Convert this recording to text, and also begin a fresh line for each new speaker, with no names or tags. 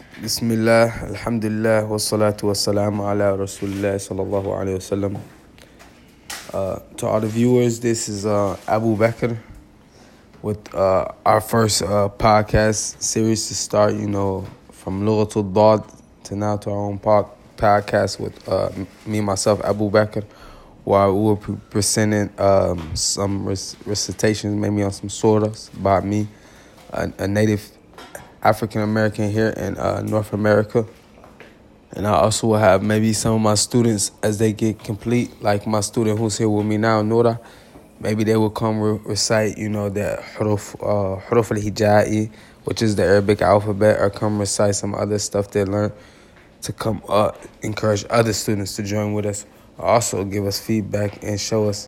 Bismillah, Alhamdulillah, wassalatu wassalamu ala Rasulullah sallallahu alayhi wasallam. Uh, to all the viewers, this is uh, Abu Bakr with uh, our first uh, podcast series to start, you know, from Lughatul Dad to now to our own pod- podcast with uh, me, myself, Abu Bakr, where we be presenting um, some rec- recitations, maybe on some surahs by me, a, a native African American here in uh, North America. And I also will have maybe some of my students as they get complete, like my student who's here with me now, Nora. Maybe they will come re- recite, you know, the huruf, uh, huruf al-hija'i, which is the Arabic alphabet, or come recite some other stuff they learned to come up, encourage other students to join with us. Also give us feedback and show us